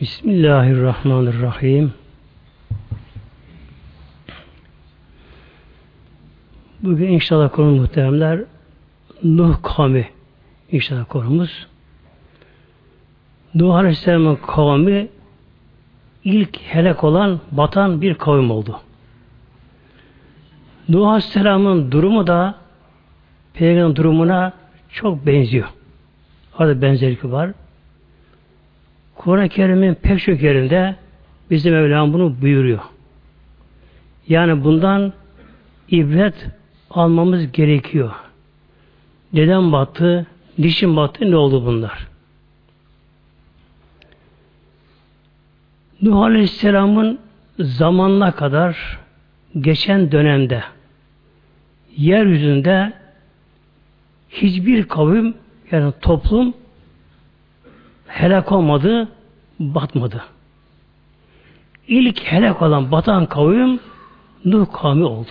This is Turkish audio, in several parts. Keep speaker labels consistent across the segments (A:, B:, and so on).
A: Bismillahirrahmanirrahim. Bugün inşallah konu muhteremler Nuh kavmi inşallah konumuz. Nuh Aleyhisselam'ın kavmi ilk helak olan batan bir kavim oldu. Nuh Aleyhisselam'ın durumu da Peygamber durumuna çok benziyor. Orada benzerlik var. Kur'an-ı Kerim'in pek çok yerinde bizim Mevlam bunu buyuruyor. Yani bundan ibret almamız gerekiyor. Neden battı? Niçin battı? Ne oldu bunlar? Nuh Aleyhisselam'ın zamanına kadar geçen dönemde yeryüzünde hiçbir kavim yani toplum helak olmadı, batmadı. İlk helak olan batan kavim Nuh kavmi oldu.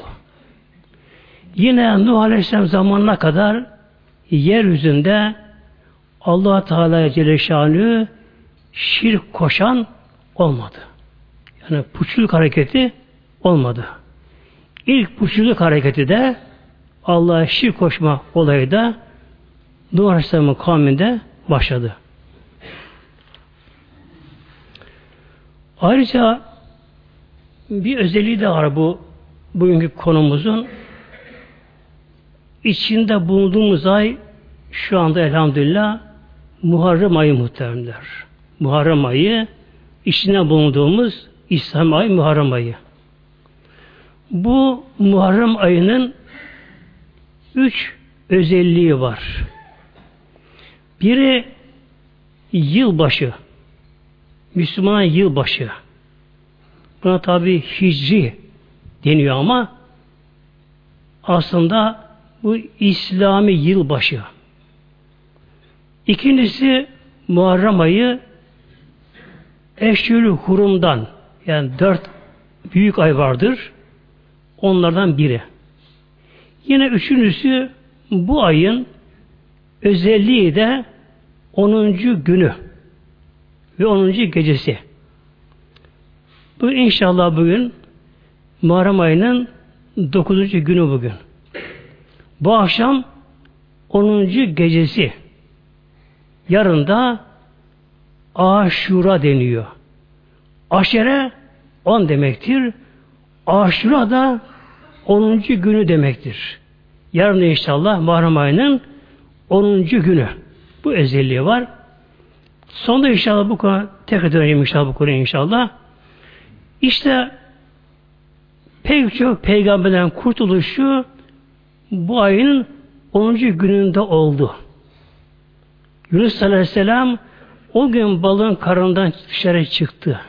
A: Yine Nuh Aleyhisselam zamanına kadar yeryüzünde Allah Teala Celle şirk koşan olmadı. Yani puçluluk hareketi olmadı. İlk puçluluk hareketi de Allah'a şirk koşma olayı da Nuh Aleyhisselam'ın kavminde başladı. Ayrıca bir özelliği de var bu bugünkü konumuzun. içinde bulunduğumuz ay şu anda elhamdülillah Muharrem ayı muhteremler. Muharrem ayı içinde bulunduğumuz İslam ayı Muharrem ayı. Bu Muharrem ayının üç özelliği var. Biri yılbaşı. Müslüman yılbaşı. Buna tabi hicri deniyor ama aslında bu İslami yılbaşı. İkincisi Muharrem ayı Eşyülü Hurum'dan yani dört büyük ay vardır. Onlardan biri. Yine üçüncüsü bu ayın özelliği de 10. günü ve 10. gecesi. Bu inşallah bugün Muharrem ayının 9. günü bugün. Bu akşam 10. gecesi. Yarın da Aşura deniyor. Aşere 10 demektir. Aşura da 10. günü demektir. Yarın inşallah Muharrem ayının 10. günü. Bu özelliği var. Sonunda inşallah bu konu tekrar döneceğim inşallah bu konuya inşallah. İşte pek çok peygamberden kurtuluşu bu ayın 10. gününde oldu. Yunus Aleyhisselam o gün balığın karından dışarı çıktı.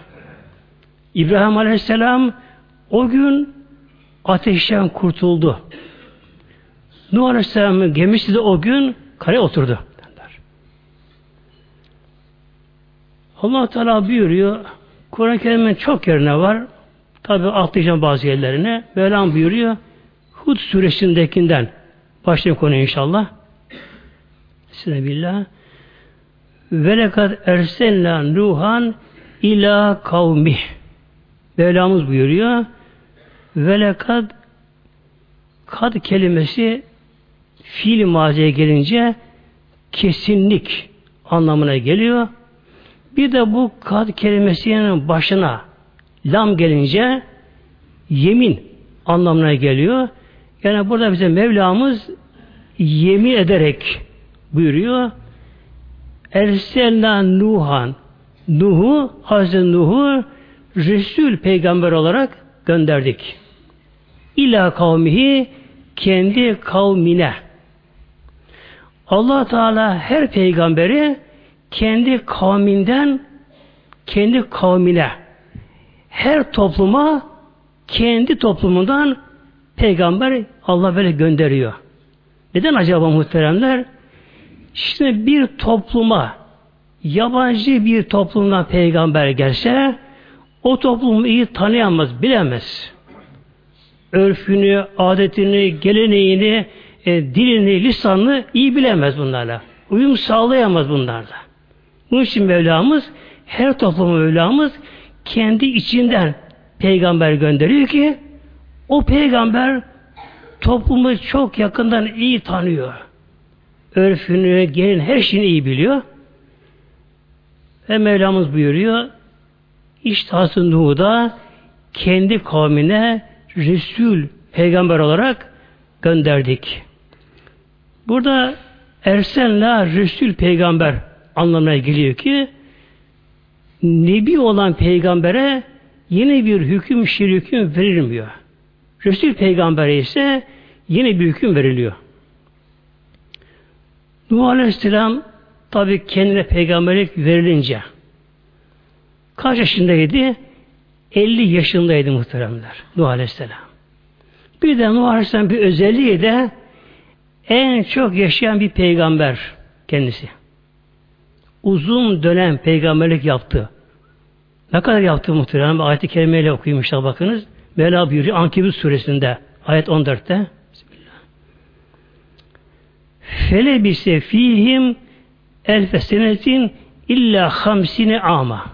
A: İbrahim Aleyhisselam o gün ateşten kurtuldu. Nuh Aleyhisselam'ın gemisi de o gün kare oturdu. Allah Teala buyuruyor Kur'an-ı Kerim'in çok yerine var. Tabi atlayacağım bazı yerlerine. Mevlam buyuruyor Hud suresindekinden başlayalım konu inşallah. Bismillah. Ve lekad erselna Nuhan ila kavmi. Mevlamız buyuruyor. Ve lekad kad kelimesi fiil maziye gelince kesinlik anlamına geliyor. Bir de bu kad kelimesinin başına lam gelince yemin anlamına geliyor. Yani burada bize Mevlamız yemin ederek buyuruyor. Erselna Nuhan Nuh'u, Hazreti Nuh'u Resul peygamber olarak gönderdik. İla kavmihi kendi kavmine. Allah Teala her peygamberi kendi kavminden kendi kavmine her topluma kendi toplumundan peygamber Allah böyle gönderiyor. Neden acaba muhteremler? Şimdi bir topluma yabancı bir toplumdan peygamber gelse o toplumu iyi tanıyamaz, bilemez. Örfünü, adetini, geleneğini, e, dilini, lisanını iyi bilemez bunlarla. Uyum sağlayamaz bunlarla. Bunun için Mevlamız her toplum Mevlamız kendi içinden peygamber gönderiyor ki o peygamber toplumu çok yakından iyi tanıyor. Örfünü, gelin her şeyini iyi biliyor. Ve Mevlamız buyuruyor işte Hasan Nuh'u da kendi kavmine Resul, peygamber olarak gönderdik. Burada Ersenla Resul peygamber anlamına geliyor ki Nebi olan peygambere yeni bir hüküm şirküm verilmiyor. Resul peygambere ise yeni bir hüküm veriliyor. Nuh Aleyhisselam tabi kendine peygamberlik verilince kaç yaşındaydı? 50 yaşındaydı muhteremler Nuh Aleyhisselam. Bir de Nuh Aleyhisselam bir özelliği de en çok yaşayan bir peygamber kendisi. Uzun dönem peygamberlik yaptı. Ne kadar yaptı muhterem? Ayet-i kerimeyle okuyayım işte bakınız. Mevla buyuruyor Ankebut suresinde ayet 14'te Felebise fihim elfe senetin illa hamsine ama.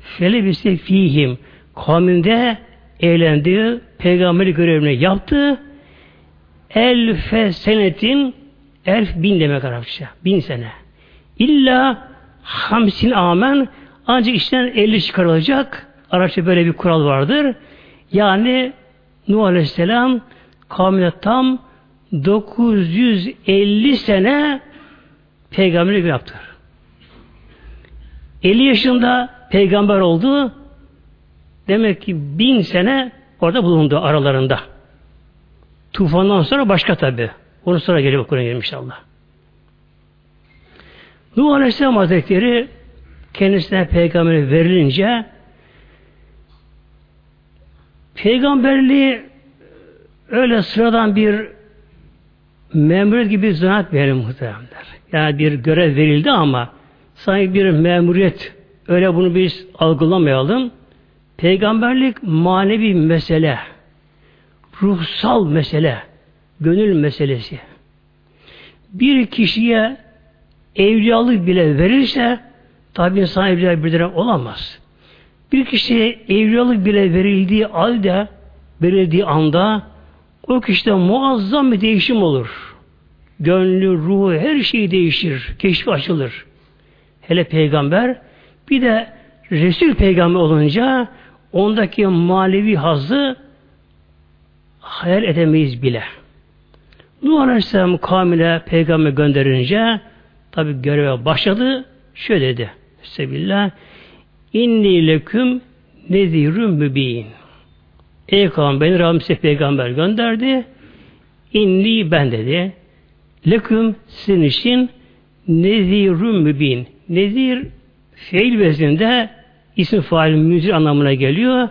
A: Felebise fihim kavminde eğlendi, peygamberlik görevini yaptı. Elfe senetin elf bin demek Arapça. Bin sene. İlla hamsin amen ancak işten elli çıkarılacak. Arapça böyle bir kural vardır. Yani Nuh Aleyhisselam kavmine tam 950 sene peygamberlik yaptı. 50 yaşında peygamber oldu. Demek ki bin sene orada bulundu aralarında. Tufandan sonra başka tabi. Onu sonra geliyor Kur'an gelir inşallah. Nuh Aleyhisselam Hazretleri kendisine peygamber verilince peygamberliği öyle sıradan bir memuriyet gibi zanaat verir muhtemelenler. Yani bir görev verildi ama sanki bir memuriyet öyle bunu biz algılamayalım. Peygamberlik manevi mesele. Ruhsal mesele. Gönül meselesi. Bir kişiye evliyalık bile verirse tabi insan evliya bir olamaz. Bir kişiye evliyalık bile verildiği halde verildiği anda o kişide muazzam bir değişim olur. Gönlü, ruhu, her şey değişir. Keşfi açılır. Hele peygamber bir de Resul peygamber olunca ondaki manevi hazı hayal edemeyiz bile. Nuh Aleyhisselam kavmine peygamber gönderince tabi göreve başladı. Şöyle dedi. Sebillah inni leküm nezirün mübin. Ey kavim beni Rabbim size peygamber gönderdi. İnni ben dedi. Leküm sizin için nezirün mübin. Nezir fiil vezinde isim fail müzir anlamına geliyor.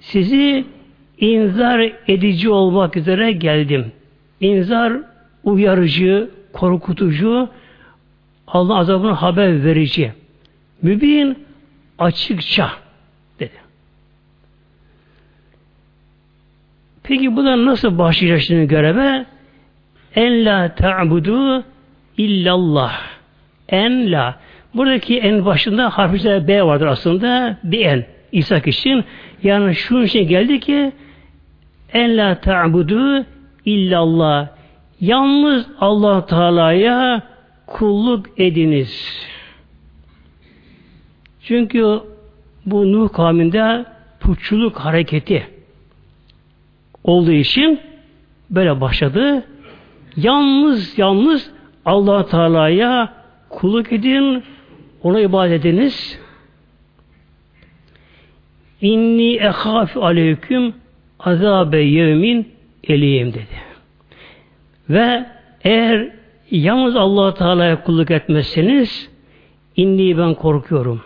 A: Sizi inzar edici olmak üzere geldim. İnzar uyarıcı, korkutucu, Allah azabını haber verici. Mübin açıkça dedi. Peki bu da nasıl başlayacak şimdi göreve? En la ta'budu illallah. En la. Buradaki en başında harfler B vardır aslında. Bir en. İshak için. Yani şu şey geldi ki en la ta'budu illallah. Yalnız Allah Teala'ya kulluk ediniz. Çünkü bu Nuh kavminde putçuluk hareketi olduğu için böyle başladı. Yalnız yalnız allah Teala'ya kulluk edin, ona ibadet ediniz. İnni ehâfü aleyküm azabe yevmin eliyim dedi. Ve eğer yalnız allah Teala'ya kulluk etmezseniz inni ben korkuyorum.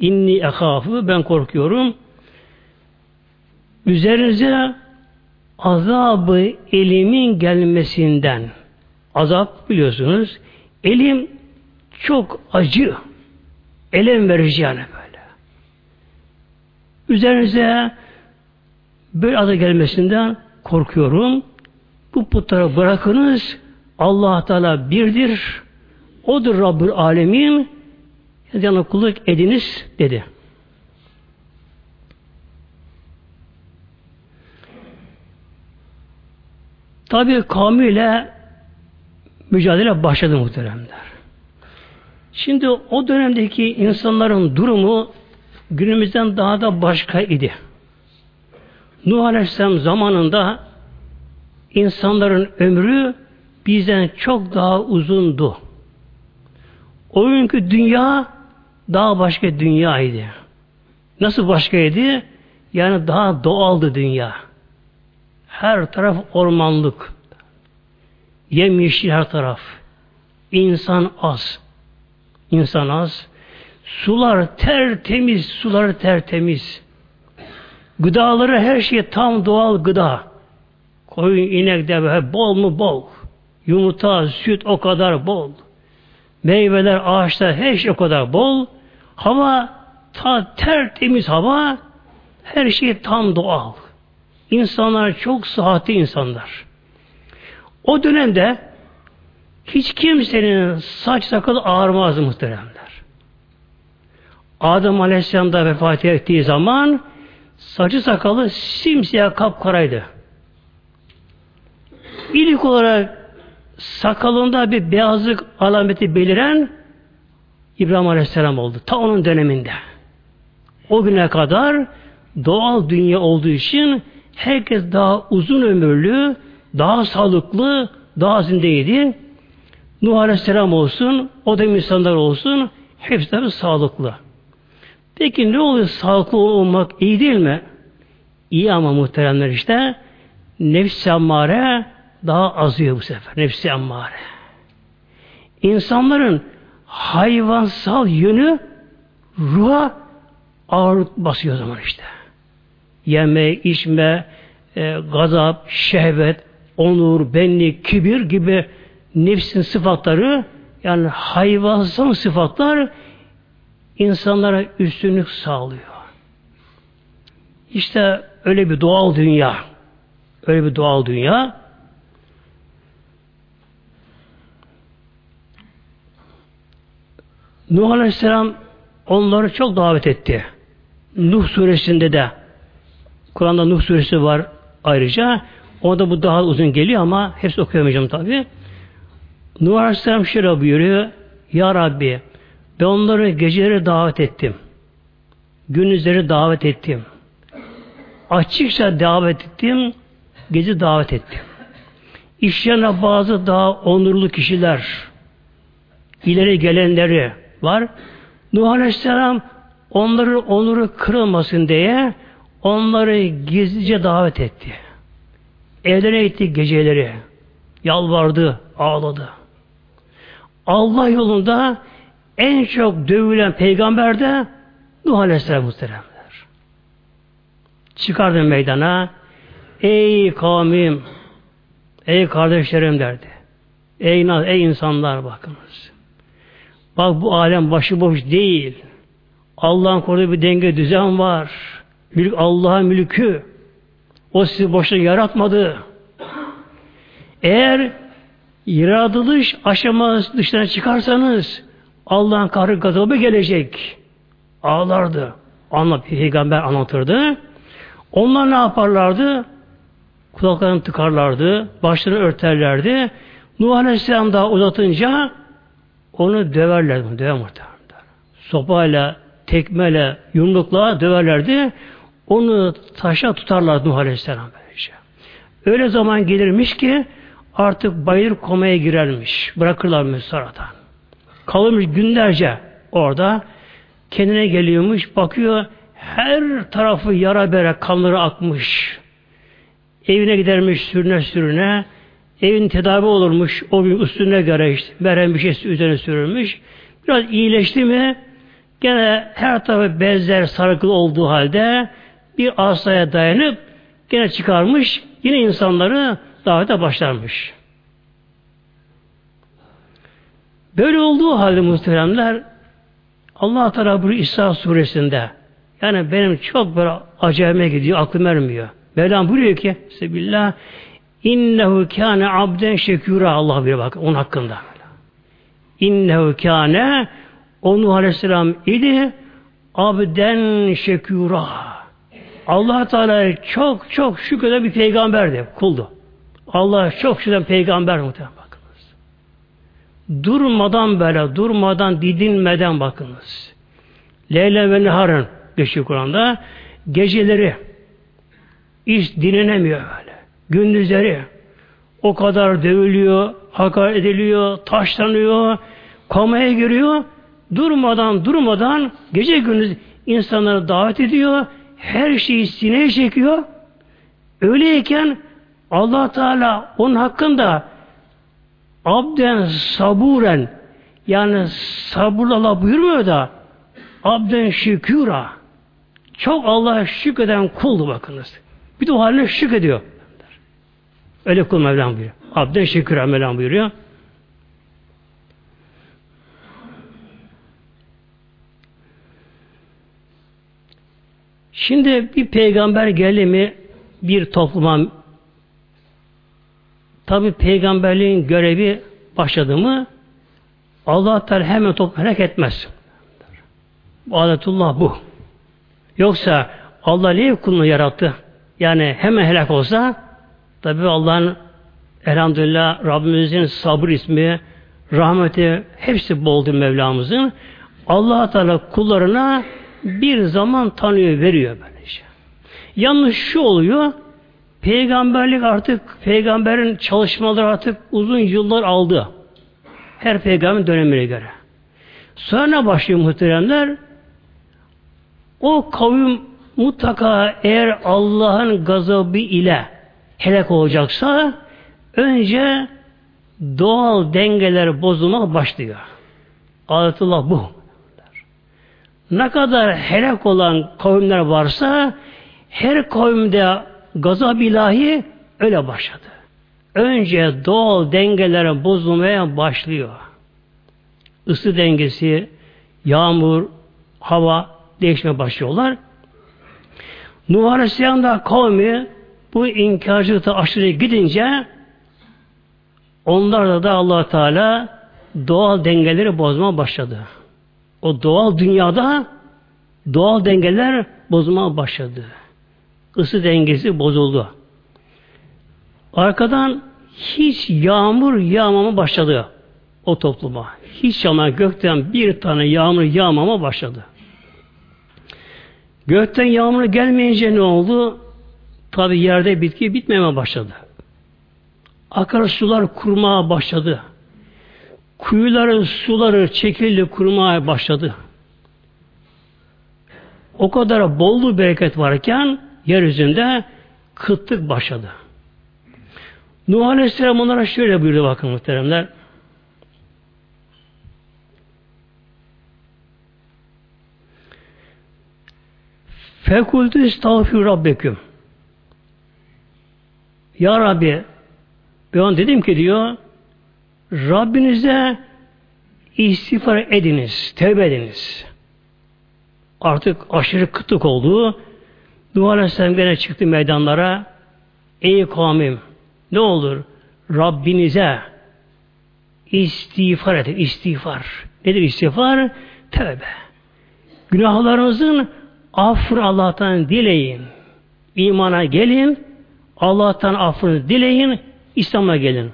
A: İnni ehâfü ben korkuyorum. Üzerinize azabı elimin gelmesinden azap biliyorsunuz elim çok acı elem verici yani böyle üzerinize böyle azap gelmesinden korkuyorum bu putları bırakınız Allah Teala birdir Odur Rabbül Alemin yani kulluk ediniz dedi. Tabi kavmiyle mücadele başladı muhteremler. Şimdi o dönemdeki insanların durumu günümüzden daha da başka idi. Nuh Aleyhisselam zamanında insanların ömrü bizden çok daha uzundu. O günkü dünya daha başka dünyaydı. Nasıl başkaydı? Yani daha doğaldı dünya. Her taraf ormanlık. Yemyeşil her taraf. İnsan az. İnsan az. Sular tertemiz, sular tertemiz. Gıdaları her şey tam doğal gıda. Koyun, inek de bol mu bol. Yumurta, süt o kadar bol. Meyveler, ağaçlar her şey o kadar bol. Hava ta tertemiz hava. Her şey tam doğal. İnsanlar çok sıhhatli insanlar. O dönemde hiç kimsenin saç sakalı ağarmazdı muhteremler. Adem Aleyhisselam da vefat ettiği zaman saçı sakalı simsiyah kapkaraydı. İlk olarak sakalında bir beyazlık alameti beliren İbrahim Aleyhisselam oldu. Ta onun döneminde. O güne kadar doğal dünya olduğu için herkes daha uzun ömürlü, daha sağlıklı, daha zindeydi. Nuh Aleyhisselam olsun, o da insanlar olsun, hepsi sağlıklı. Peki ne oluyor sağlıklı olmak iyi değil mi? İyi ama muhteremler işte nefs-i ammare daha azıyor bu sefer. Nefsi ammare. İnsanların hayvansal yönü ruha ağırlık basıyor o zaman işte. Yeme, içme, e, gazap, şehvet, onur, benlik, kibir gibi nefsin sıfatları yani hayvansal sıfatlar insanlara üstünlük sağlıyor. İşte öyle bir doğal dünya. Öyle bir doğal dünya. Nuh Aleyhisselam onları çok davet etti. Nuh suresinde de Kur'an'da Nuh suresi var ayrıca. Orada bu daha uzun geliyor ama hepsi okuyamayacağım tabi. Nuh Aleyhisselam şöyle buyuruyor. Ya Rabbi ben onları geceleri davet ettim. Gündüzleri davet ettim. Açıkça davet ettim. Gece davet ettim. İşlerine bazı daha onurlu kişiler, ileri gelenleri, var. Nuh Aleyhisselam onların onuru kırılmasın diye onları gizlice davet etti. Evlerine gitti geceleri. Yalvardı, ağladı. Allah yolunda en çok dövülen peygamber de Nuh Aleyhisselam muhteremler. Çıkardı meydana. Ey kavmim, ey kardeşlerim derdi. Ey, ey insanlar bakınız. Bak bu alem başıboş değil. Allah'ın koruduğu bir denge düzen var. Mülk Allah'ın mülkü. O sizi boşuna yaratmadı. Eğer yaratılış aşaması dışına çıkarsanız Allah'ın kahrı gazabı gelecek. Ağlardı. Anla, peygamber anlatırdı. Onlar ne yaparlardı? Kulaklarını tıkarlardı. Başlarını örterlerdi. Nuh Aleyhisselam daha uzatınca onu döverlerdi. Döver muhtemelen. Sopayla, tekmeyle, yumrukla döverlerdi. Onu taşa tutarlardı Nuh Aleyhisselam. Öyle zaman gelirmiş ki artık bayır komaya girermiş. Bırakırlarmış sonradan. Kalırmış günlerce orada. Kendine geliyormuş. Bakıyor her tarafı yara bere kanları akmış. Evine gidermiş sürüne sürüne. Evin tedavi olurmuş. O gün üstüne göre işte merhem bir şey üzerine sürülmüş. Biraz iyileşti mi gene her tarafı bezler sarıklı olduğu halde bir asaya dayanıp gene çıkarmış. Yine insanları davete başlarmış. Böyle olduğu halde muhteremler Allah Teala bu İsa suresinde yani benim çok böyle acayime gidiyor, aklım ermiyor. Mevlam buyuruyor ki Sebillah İnnehu kâne abden şekûra Allah bir bak onun hakkında. İnnehu kâne o Nuh Aleyhisselam idi abden şekûrâ. Allah Teala çok çok şükreden bir peygamberdi, kuldu. Allah çok şükreden peygamber muhtemelen. Durmadan böyle, durmadan, didinmeden bakınız. Leyla ve Nihar'ın geçiyor Kur'an'da. Geceleri hiç dinlenemiyor böyle. Gündüzleri o kadar dövülüyor, hakaret ediliyor, taşlanıyor, komaya giriyor. Durmadan durmadan gece gündüz insanları davet ediyor. Her şeyi sineye çekiyor. Öyleyken allah Teala onun hakkında abden saburen yani sabırla Allah buyurmuyor da abden şüküra çok Allah'a şükreden kuldu bakınız. Bir de o haline şükrediyor. Öyle kul Mevlam buyuruyor. Abden şükür Mevlam buyuruyor. Şimdi bir peygamber geldi mi bir topluma tabi peygamberliğin görevi başladı mı Allah Teala hemen toplum helak etmez. Adetullah bu. Yoksa Allah niye kulunu yarattı? Yani hemen helak olsa tabi Allah'ın elhamdülillah Rabbimizin sabır ismi, rahmeti hepsi boldur Mevlamızın. allah Teala kullarına bir zaman tanıyor, veriyor böyle şey. Yalnız şu oluyor, peygamberlik artık, peygamberin çalışmaları artık uzun yıllar aldı. Her peygamberin dönemine göre. Sonra başlıyor muhteremler, o kavim mutlaka eğer Allah'ın gazabı ile helak olacaksa önce doğal dengeler bozulmak başlıyor. Adetullah bu. Ne kadar helak olan kavimler varsa her kavimde gazab ilahi öyle başladı. Önce doğal dengeler bozulmaya başlıyor. Isı dengesi, yağmur, hava değişmeye başlıyorlar. Nuh Aleyhisselam da kavmi bu inkarcılıkta aşırı gidince onlar da allah Teala doğal dengeleri bozmaya başladı. O doğal dünyada doğal dengeler bozmaya başladı. Isı dengesi bozuldu. Arkadan hiç yağmur yağmama başladı o topluma. Hiç ama gökten bir tane yağmur yağmama başladı. Gökten yağmur gelmeyince ne oldu? Tabi yerde bitki bitmeme başladı. Akarsular kurmaya başladı. Kuyuların suları çekildi kurmaya başladı. O kadar bollu bereket varken yeryüzünde kıtlık başladı. Nuh Aleyhisselam onlara şöyle buyurdu bakın muhteremler. Fekultü estağfir Rabbeküm. Ya Rabbi ben dedim ki diyor Rabbinize istiğfar ediniz, tevbe ediniz. Artık aşırı kıtlık oldu. Nuh Aleyhisselam gene çıktı meydanlara. Ey kavmim ne olur Rabbinize istiğfar edin. İstiğfar. Nedir istiğfar? Tövbe. Günahlarınızın affını Allah'tan dileyin. İmana gelin. Allah'tan affını dileyin. İslam'a gelin.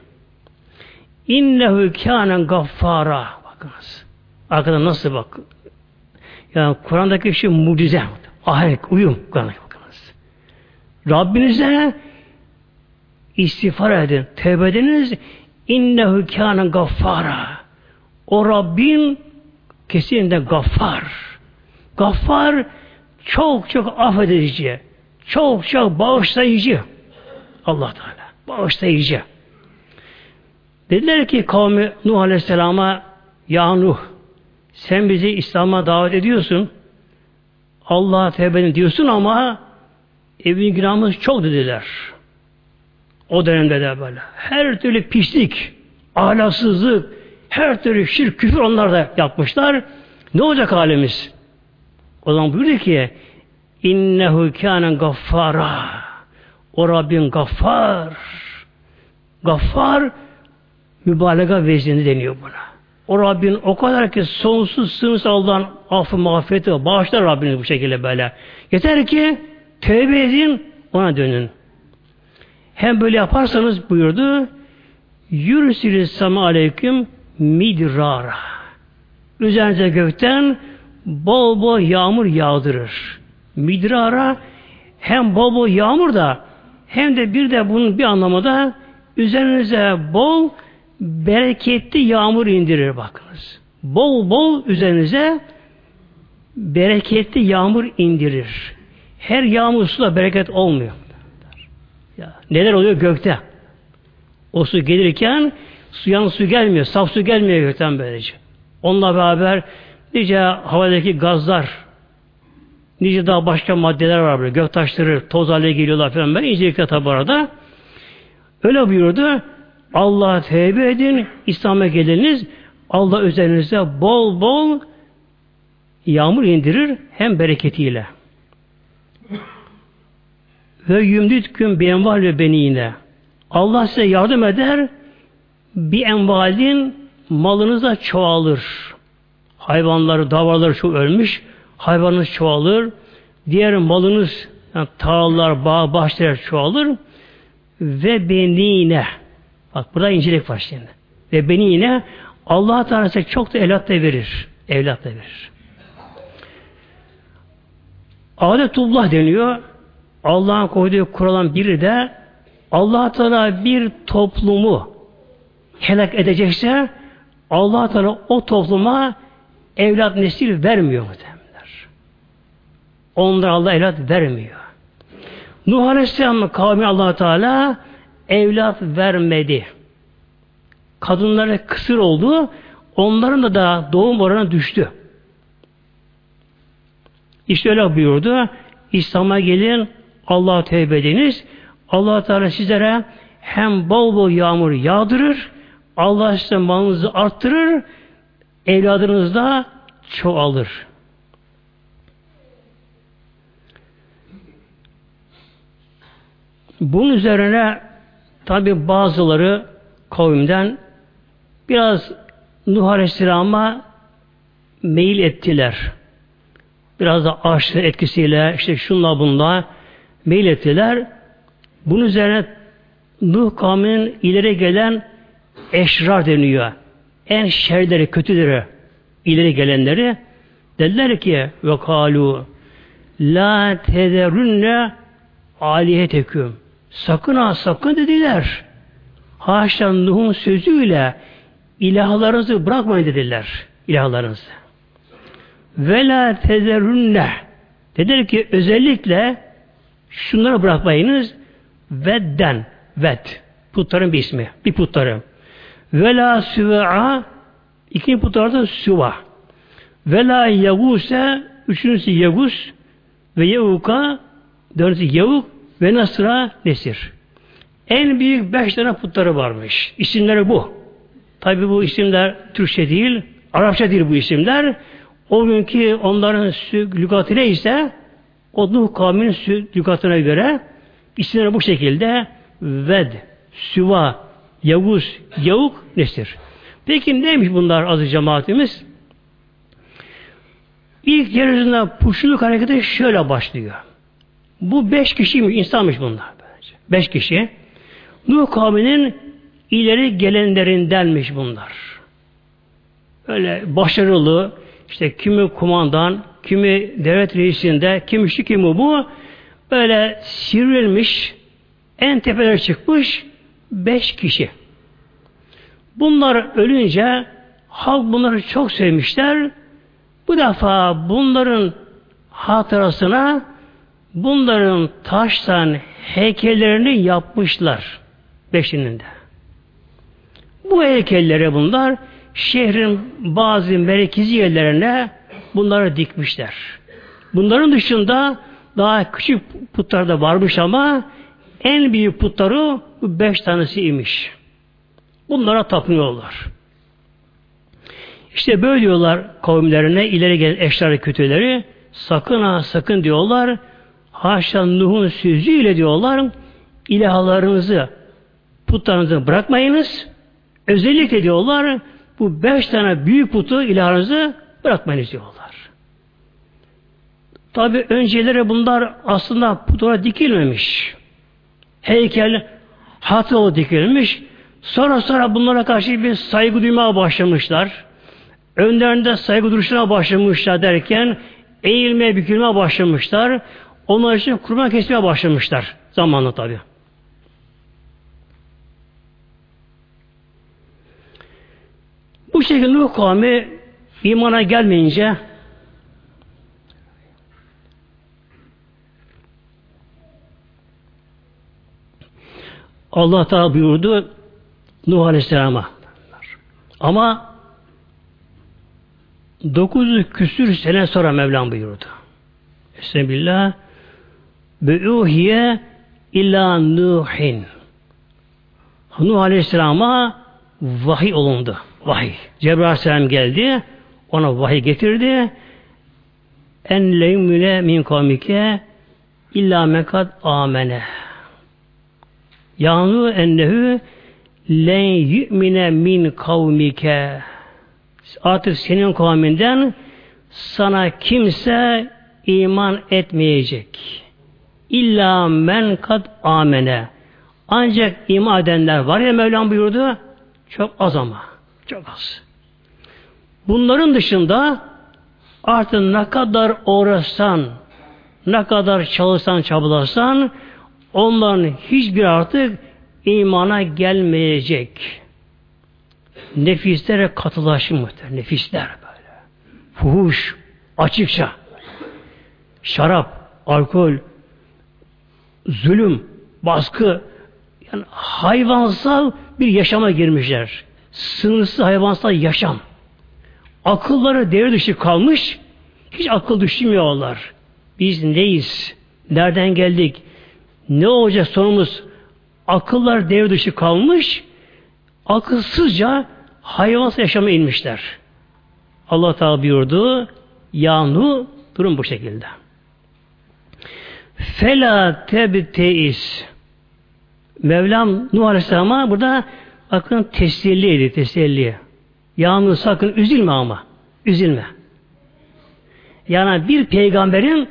A: İnnehu kânen gaffara. Bakınız. Arkada nasıl bak. Yani Kur'an'daki şey mucize. Ahenk, uyum. Kur'an'daki. Rabbinize istiğfar edin. Tevbe ediniz. İnnehu kânen gaffara. O Rabbin kesinlikle gaffar. Gaffar çok çok affedici. Çok çok bağışlayıcı. Allah Teala. Bağışlayıcı. Dediler ki kavmi Nuh Aleyhisselam'a Ya Nuh sen bizi İslam'a davet ediyorsun. Allah'a tevbe diyorsun ama evin günahımız çok dediler. O dönemde de böyle. Her türlü pislik, ahlaksızlık, her türlü şirk, küfür onlar da yapmışlar. Ne olacak halimiz? O zaman buyurdu ki innehu kânen gaffara o Rabbin gaffar gaffar mübalağa vezni deniyor buna. O Rabbin o kadar ki sonsuz sınırsız Allah'ın affı mağfireti bağışlar Rabbiniz bu şekilde böyle. Yeter ki tövbe edin ona dönün. Hem böyle yaparsanız buyurdu yürüsülü sama aleyküm midrara. Üzerinize gökten bol bol yağmur yağdırır. Midrara hem bol bol yağmur da hem de bir de bunun bir anlamı da üzerinize bol bereketli yağmur indirir bakınız. Bol bol üzerinize bereketli yağmur indirir. Her yağmur suda bereket olmuyor. Ya, neler oluyor gökte? O su gelirken suyan su gelmiyor. Saf su gelmiyor gökten böylece. Onunla beraber nice havadaki gazlar, nice daha başka maddeler var böyle. Gök taşları, toz haline geliyorlar falan. Ben incelikle tabi arada. Öyle buyurdu. Allah'a tevbe edin, İslam'a geliniz. Allah üzerinize bol bol yağmur indirir hem bereketiyle. Ve yümdütküm bir enval ve benine. Allah size yardım eder, bir envalin malınıza çoğalır. Hayvanları, davaları çok ölmüş, hayvanınız çoğalır. Diğer malınız, yani tağlar, bağ, bahçeler çoğalır. Ve benine. Bak burada incelik var şimdi. Ve beni yine Allah Teala çok da evlat da verir. Evlat da verir. Adetullah deniyor. Allah'ın koyduğu kuralan biri de Allah Teala bir toplumu helak edecekse Allah Teala o topluma evlat nesil vermiyor muhtemelenler. Onlara Allah evlat vermiyor. Nuh Aleyhisselam'ın kavmi allah Teala evlat vermedi. Kadınlara kısır oldu. Onların da, da doğum oranı düştü. İşte öyle buyurdu. İslam'a gelin, Allah'a tevbe ediniz. allah Teala sizlere hem bol bol yağmur yağdırır, Allah size malınızı arttırır, evladınız da çoğalır. Bunun üzerine tabi bazıları kavimden biraz Nuh Aleyhisselam'a meyil ettiler. Biraz da aşkın etkisiyle işte şunla bunla meyil ettiler. Bunun üzerine Nuh kavminin ileri gelen eşrar deniyor. En şerleri, kötüleri ileri gelenleri dediler ki ve kalu la tederünne aliheteküm sakın ha sakın dediler. Haşa Nuh'un sözüyle ilahlarınızı bırakmayın dediler. İlahlarınızı. Ve la tezerünne dediler ki özellikle şunları bırakmayınız vedden ved putların bir ismi bir putları ve la süve'a ikinci putlardan süva ve la yaguse üçüncüsü yagus ve yevuka dördüncüsü yevuk ve nasra nesir. En büyük beş tane putları varmış. İsimleri bu. Tabi bu isimler Türkçe değil, Arapça değil bu isimler. O günkü onların lügatı neyse o Nuh kavminin lügatına göre isimleri bu şekilde Ved, Süva, Yavuz, Yavuk, Nesir. Peki neymiş bunlar azı cemaatimiz? İlk yeryüzünde puşluluk hareketi şöyle başlıyor. Bu beş kişiymiş, insanmış bunlar. Bence. Beş kişi. Nuh kavminin ileri gelenlerindenmiş bunlar. Öyle başarılı, işte kimi kumandan, kimi devlet reisinde, kimi şu kimi bu, böyle sivrilmiş, en tepelere çıkmış beş kişi. Bunlar ölünce halk bunları çok sevmişler. Bu defa bunların hatırasına bunların taştan heykellerini yapmışlar. Beşinin de. Bu heykellere bunlar şehrin bazı merkezi yerlerine bunları dikmişler. Bunların dışında daha küçük putlar da varmış ama en büyük putları bu beş tanesi imiş. Bunlara tapınıyorlar. İşte böyle diyorlar kavimlerine ileri gelen eşler kötüleri sakın ha sakın diyorlar haşa Nuh'un sözüyle diyorlar ilahlarınızı putlarınızı bırakmayınız. Özellikle diyorlar bu beş tane büyük putu ilahınızı bırakmayın diyorlar. Tabi önceleri bunlar aslında putlara dikilmemiş. Heykel hatırlı dikilmiş. Sonra sonra bunlara karşı bir saygı duymaya başlamışlar. Önlerinde saygı duruşuna başlamışlar derken eğilmeye bükülmeye başlamışlar. Onlar için kurban kesmeye başlamışlar zamanla tabi. Bu şekilde Nuh kavmi imana gelmeyince Allah Teala buyurdu Nuh Aleyhisselam'a. Ama 900 küsür sene sonra Mevlam buyurdu. Estağfirullah Be'uhiye illa Nuhin. Nuh Aleyhisselam'a vahiy olundu. Vahiy. Cebrail Aleyhisselam geldi. Ona vahiy getirdi. En leymüne min kavmike illa mekad amene. Yanu ennehu len yu'mine min kavmike. Artık senin kavminden sana kimse iman etmeyecek. İlla men kad amene. Ancak iman edenler var ya Mevlam buyurdu. Çok az ama. Çok az. Bunların dışında artık ne kadar uğraşsan, ne kadar çalışsan, çabalasan onların hiçbir artık imana gelmeyecek. Nefislere katılaşır muhtemelen. Nefisler böyle. Fuhuş, açıkça. Şarap, alkol, zulüm, baskı, yani hayvansal bir yaşama girmişler. Sınırsız hayvansal yaşam. Akılları devre dışı kalmış, hiç akıl düşünmüyorlar. Biz neyiz? Nereden geldik? Ne olacak sonumuz? Akıllar devre dışı kalmış, akılsızca hayvansal yaşama inmişler. Allah Teala buyurdu, Yanu durum bu şekilde. Fela tebteis Mevlam Nuh Aleyhisselam'a burada bakın teselliydi, teselli. Yağmur sakın üzülme ama. Üzülme. Yani bir peygamberin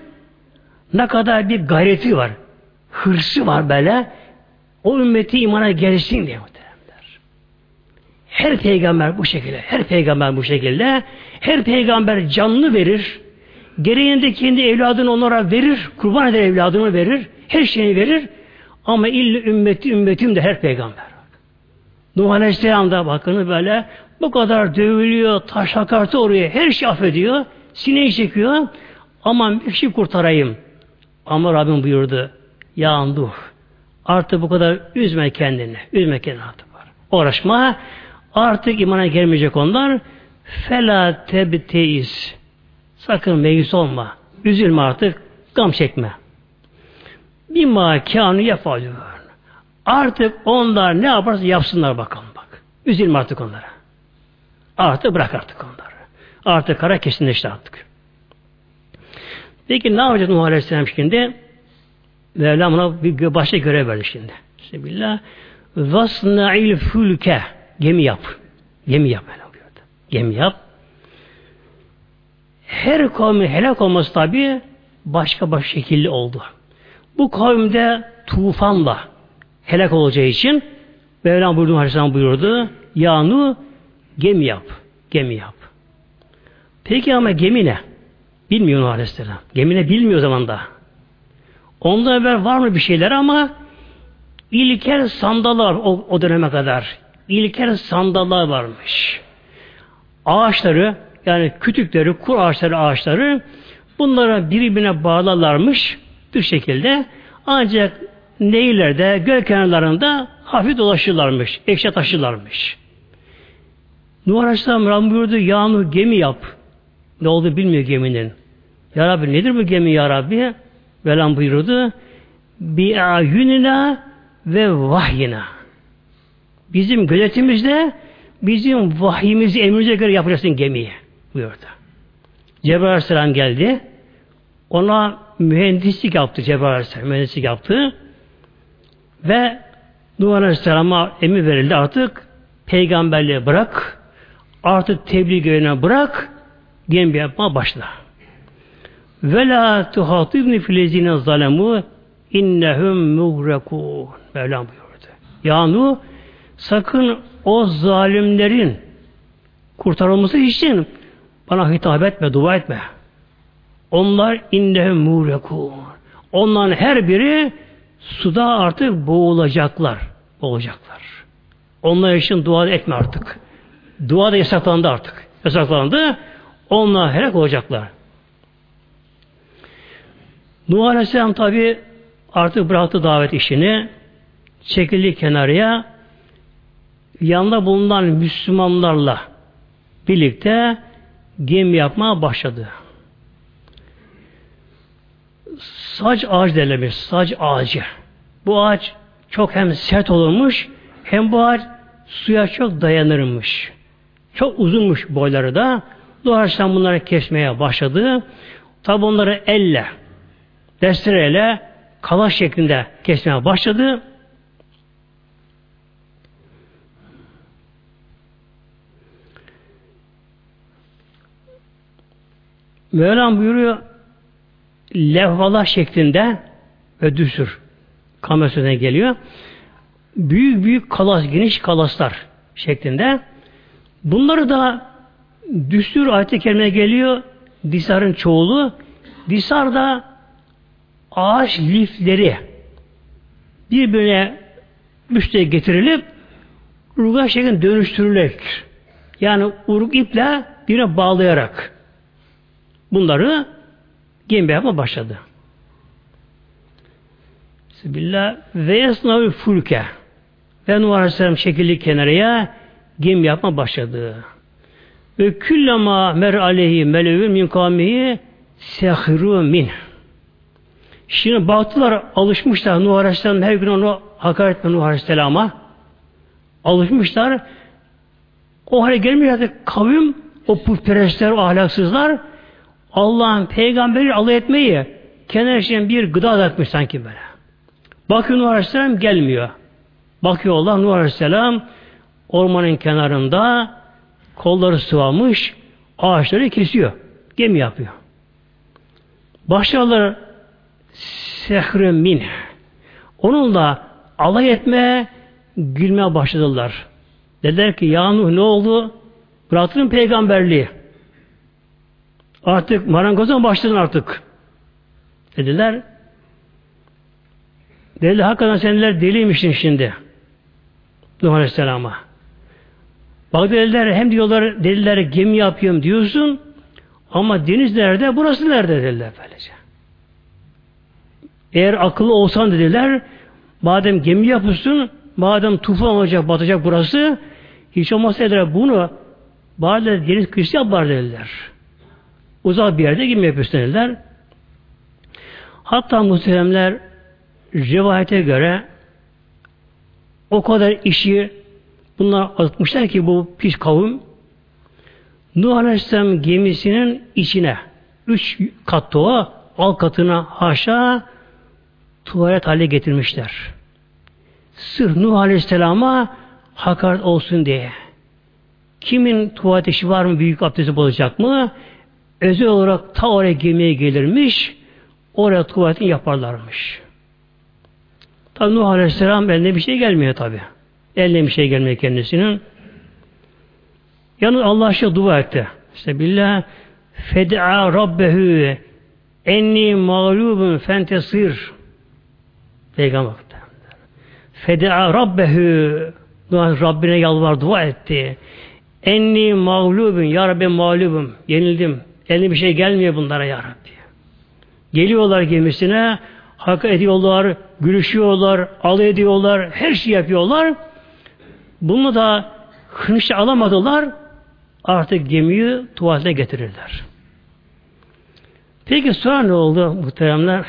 A: ne kadar bir gayreti var. Hırsı var böyle. O ümmeti imana gelsin diye muhteremler. Her peygamber bu şekilde. Her peygamber bu şekilde. Her peygamber canlı verir. Gereğinde kendi evladını onlara verir. Kurban eder evladını verir. Her şeyini verir. Ama illa ümmeti ümmetim de her peygamber. Nuh Aleyhisselam da böyle bu kadar dövülüyor, taş hakartı oraya, her şey affediyor, sineği çekiyor. Aman bir şey kurtarayım. Ama Rabbim buyurdu. Ya Nuh, artık bu kadar üzme kendini. Üzme kendini artık var. Uğraşma. Artık imana gelmeyecek onlar. Fela tebteyiz. Sakın meyus olma. Üzülme artık. Gam çekme. Bima kânü yapalıyor. Artık onlar ne yaparsa yapsınlar bakalım bak. Üzülme artık onlara. Artık bırak artık onları. Artık kara kesinleşti artık. Peki ne yapacak Nuh Aleyhisselam şimdi? Mevlam ona bir başka görev verdi şimdi. Bismillah. Vasna'il fülke. Gemi yap. Gemi yap. Gemi yap. Her kavmin helak olması tabi başka başka şekilli oldu. Bu kavimde tufanla helak olacağı için Mevlam buyurdu Aleyhisselam buyurdu. Yanu gemi yap. Gemi yap. Peki ama gemi ne? Bilmiyor Nuh Aleyhisselam. Gemi ne bilmiyor zaman da. Ondan evvel var mı bir şeyler ama ilkel sandallar o, o döneme kadar. İlkel sandallar varmış. Ağaçları yani kütükleri, kur ağaçları ağaçları bunlara birbirine bağlarlarmış bir şekilde ancak nehirlerde, göl kenarlarında hafif dolaşırlarmış, eşya taşırlarmış. Nuh Aleyhisselam Rabbim buyurdu, yağmur gemi yap. Ne oldu bilmiyor geminin. Ya Rabbi nedir bu gemi ya Rabbi? Velam buyurdu. Bi ayunina ve vahyina. Bizim gözetimizde bizim vahyimizi emrimize göre yapacaksın gemiyi buyurdu. Cebrail Aleyhisselam geldi. Ona mühendislik yaptı Cebrail Aleyhisselam. Mühendislik yaptı. Ve Nuh Aleyhisselam'a emir verildi artık peygamberliği bırak Artık tebliğ görevine bırak, gemi yapma başla. Ve la tuhatibni filezine zalemu innehum mugrakun. Mevlam buyurdu. Yani sakın o zalimlerin kurtarılması için bana hitap etme, dua etme. Onlar innehum mugrakun. Onların her biri suda artık boğulacaklar. Boğulacaklar. Onlar için dua etme artık. Dua da yasaklandı artık. Yasaklandı. Onlar helak olacaklar. Nuh Aleyhisselam tabi artık bıraktı davet işini. Çekildi kenarıya. Yanında bulunan Müslümanlarla birlikte gemi yapmaya başladı. Saç ağacı derlemiş. Saç ağacı. Bu ağaç çok hem sert olurmuş hem bu ağaç suya çok dayanırmış. Çok uzunmuş boyları da. Doğaçtan bunları kesmeye başladı. Tabi onları elle, destereyle, kalaş şeklinde kesmeye başladı. Mevlam buyuruyor levhalar şeklinde ve düsür kamerasına geliyor. Büyük büyük kalas, geniş kalaslar şeklinde. Bunları da düstur ayet-i kerime geliyor. Disar'ın çoğulu. Disar da ağaç lifleri birbirine üste getirilip urga şeklinde dönüştürülerek yani uruk iple birine bağlayarak bunları gemi yapma başladı. Bismillah ve yasnavi fulke ve Nuh Aleyhisselam şekilli kenarıya gemi yapma başladı. Ve küllema mer aleyhi melevün min kavmihi sehiru min. Şimdi baktılar, alışmışlar Nuh Aleyhisselam her gün onu hakaret etme Nuh Aleyhisselam'a. Alışmışlar. O hale gelmiş artık kavim, o putperestler, o ahlaksızlar Allah'ın peygamberi alay etmeyi kenarından bir gıda atmış sanki böyle. Bakıyor Nuh Aleyhisselam gelmiyor. Bakıyor Allah Nuh Aleyhisselam ormanın kenarında kolları sıvamış ağaçları kesiyor. Gemi yapıyor. Başlarlar sehrü min. Onunla alay etme, gülmeye başladılar. Dediler ki ya Nuh ne oldu? Bıraktın peygamberliği. Artık marangoza başladın artık. Dediler. Dediler hakikaten senler deliymişsin şimdi. Nuh Aleyhisselam'a. Bak dediler hem diyorlar dediler gemi yapıyorum diyorsun ama deniz nerede burası nerede dediler böylece. Eğer akıllı olsan dediler madem gemi yapıyorsun madem tufan olacak batacak burası hiç olmazsa dediler bunu bari deniz kıyısı yap bari dediler. Uzak bir yerde yapıyorsun dediler. Hatta muhteremler rivayete göre o kadar işi bunlar atmışlar ki bu pis kavim Nuh Aleyhisselam gemisinin içine üç kat o alt katına haşa tuvalet hale getirmişler. Sırf Nuh Aleyhisselam'a hakaret olsun diye. Kimin tuvalet işi var mı? Büyük abdesti bulacak mı? Özel olarak ta oraya gemiye gelirmiş. Oraya tuvaletini yaparlarmış. Tabi Nuh Aleyhisselam eline bir şey gelmiyor tabi. Eline bir şey gelmiyor kendisinin. Yalnız Allah aşkına dua etti. İşte billah fed'a rabbehu enni mağlubun fentesir Peygamber fed'a rabbehu Nuh Rabbine yalvar dua etti. Enni mağlubun ya Rabbi mağlubum yenildim. Eline bir şey gelmiyor bunlara ya Rabbi. Geliyorlar gemisine hak ediyorlar, gülüşüyorlar, alay ediyorlar, her şey yapıyorlar. Bunu da hınçla alamadılar. Artık gemiyi tuvalete getirirler. Peki sonra ne oldu muhteremler?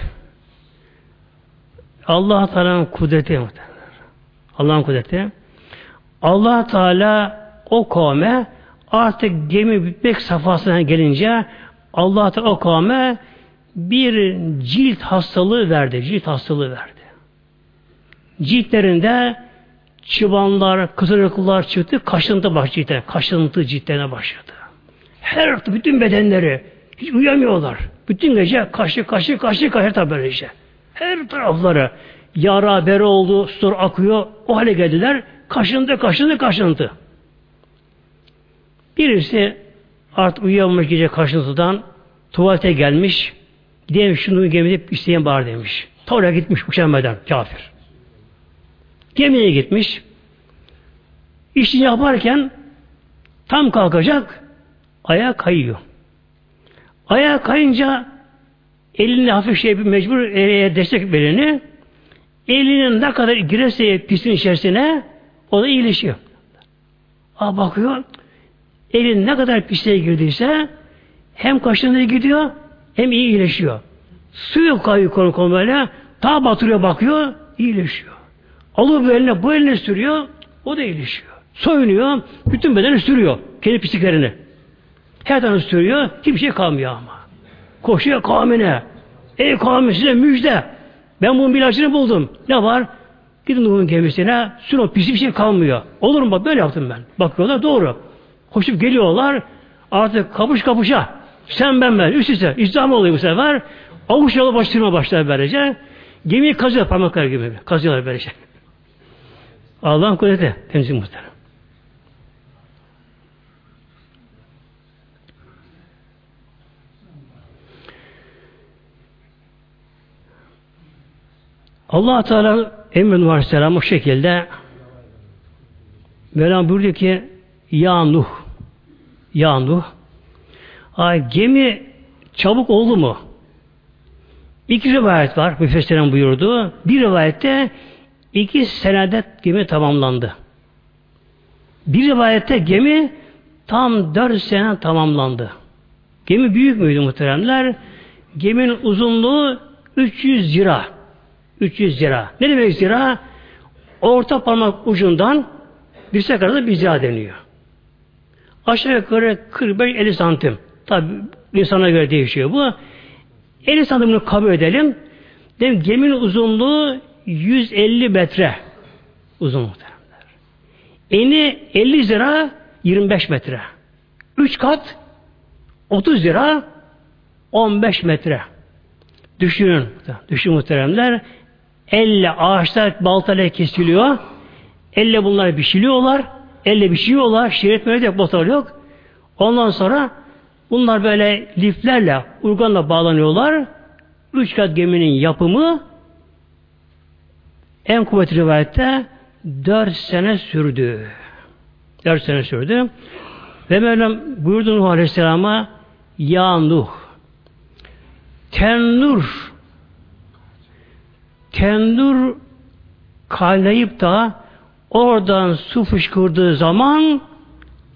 A: Allah Teala'nın kudreti muhteremler. Allah'ın kudreti. Allah Teala o kavme artık gemi bitmek safhasına gelince Allah Teala o kavme bir cilt hastalığı verdi. Cilt hastalığı verdi. Ciltlerinde çıbanlar, kızırıklar çıktı, kaşıntı başladı. Kaşıntı cidden başladı. Her bütün bedenleri hiç uyamıyorlar. Bütün gece kaşı kaşı kaşı kaşı tabi böylece. Her tarafları yara bere oldu, sular akıyor. O hale geldiler. Kaşıntı, kaşıntı, kaşıntı. Birisi artık uyuyamamış gece kaşıntıdan tuvalete gelmiş. Gideyim şunu gemide isteyen bağır demiş. Tuvalete gitmiş üşenmeden kafir. Gemiye gitmiş. İşini yaparken tam kalkacak ayağa kayıyor. Ayağa kayınca elini hafif şey mecbur e, destek belini elinin ne kadar girerse pisin içerisine o da iyileşiyor. A bakıyor elin ne kadar pisliğe girdiyse hem kaşındığı gidiyor hem iyi iyileşiyor. Suyu kayıyor konu konu böyle daha batırıyor bakıyor iyileşiyor. Alıyor bu eline bu eline sürüyor o da iyileşiyor. Soyunuyor bütün bedeni sürüyor kendi pisliklerini. Her tane sürüyor hiçbir şey kalmıyor ama. Koşuyor kavmine. Ey kavmi size müjde. Ben bunun ilacını buldum. Ne var? Gidin Nuh'un gemisine sür o pis bir şey kalmıyor. Olur mu? Böyle yaptım ben. Bakıyorlar doğru. Koşup geliyorlar. Artık kapış kapışa. Sen ben ben. Üst üste. İzdam oluyor bu sefer. Avuç yolu baştırma başlar böylece. Gemiyi kazıyor parmaklar gibi. Kazıyorlar böylece. Allah'ın kudreti. Temsil muhterem. allah Teala Emre Aleyhisselam o şekilde Mevlam buyurdu ki Ya Nuh Ya Nuh ay, gemi çabuk oldu mu? İki rivayet var. Müfessir'in buyurdu. Bir rivayette iki senede gemi tamamlandı. Bir rivayette gemi tam dört sene tamamlandı. Gemi büyük müydü muhteremler? Geminin uzunluğu 300 zira. 300 lira. Ne demek zira? Orta parmak ucundan dirsek arasında bir zira deniyor. Aşağı yukarı 45-50 santim. Tabi insana göre değişiyor bu. 50 santimini kabul edelim. Demek geminin uzunluğu 150 metre uzun muhteremler. Eni 50 lira 25 metre. 3 kat 30 lira 15 metre. Düşünün. Düşün muhteremler. Elle ağaçlar baltayla kesiliyor. Elle bunlar biçiliyorlar. Elle biçiyorlar. Şerit böyle botalar yok. Ondan sonra bunlar böyle liflerle, urganla bağlanıyorlar. Üç kat geminin yapımı en kuvvetli rivayette dört sene sürdü. Dört sene sürdü. Ve Mevlam buyurdu Nuh Aleyhisselam'a Ya Nuh Tennur kendur kaynayıp da oradan su fışkırdığı zaman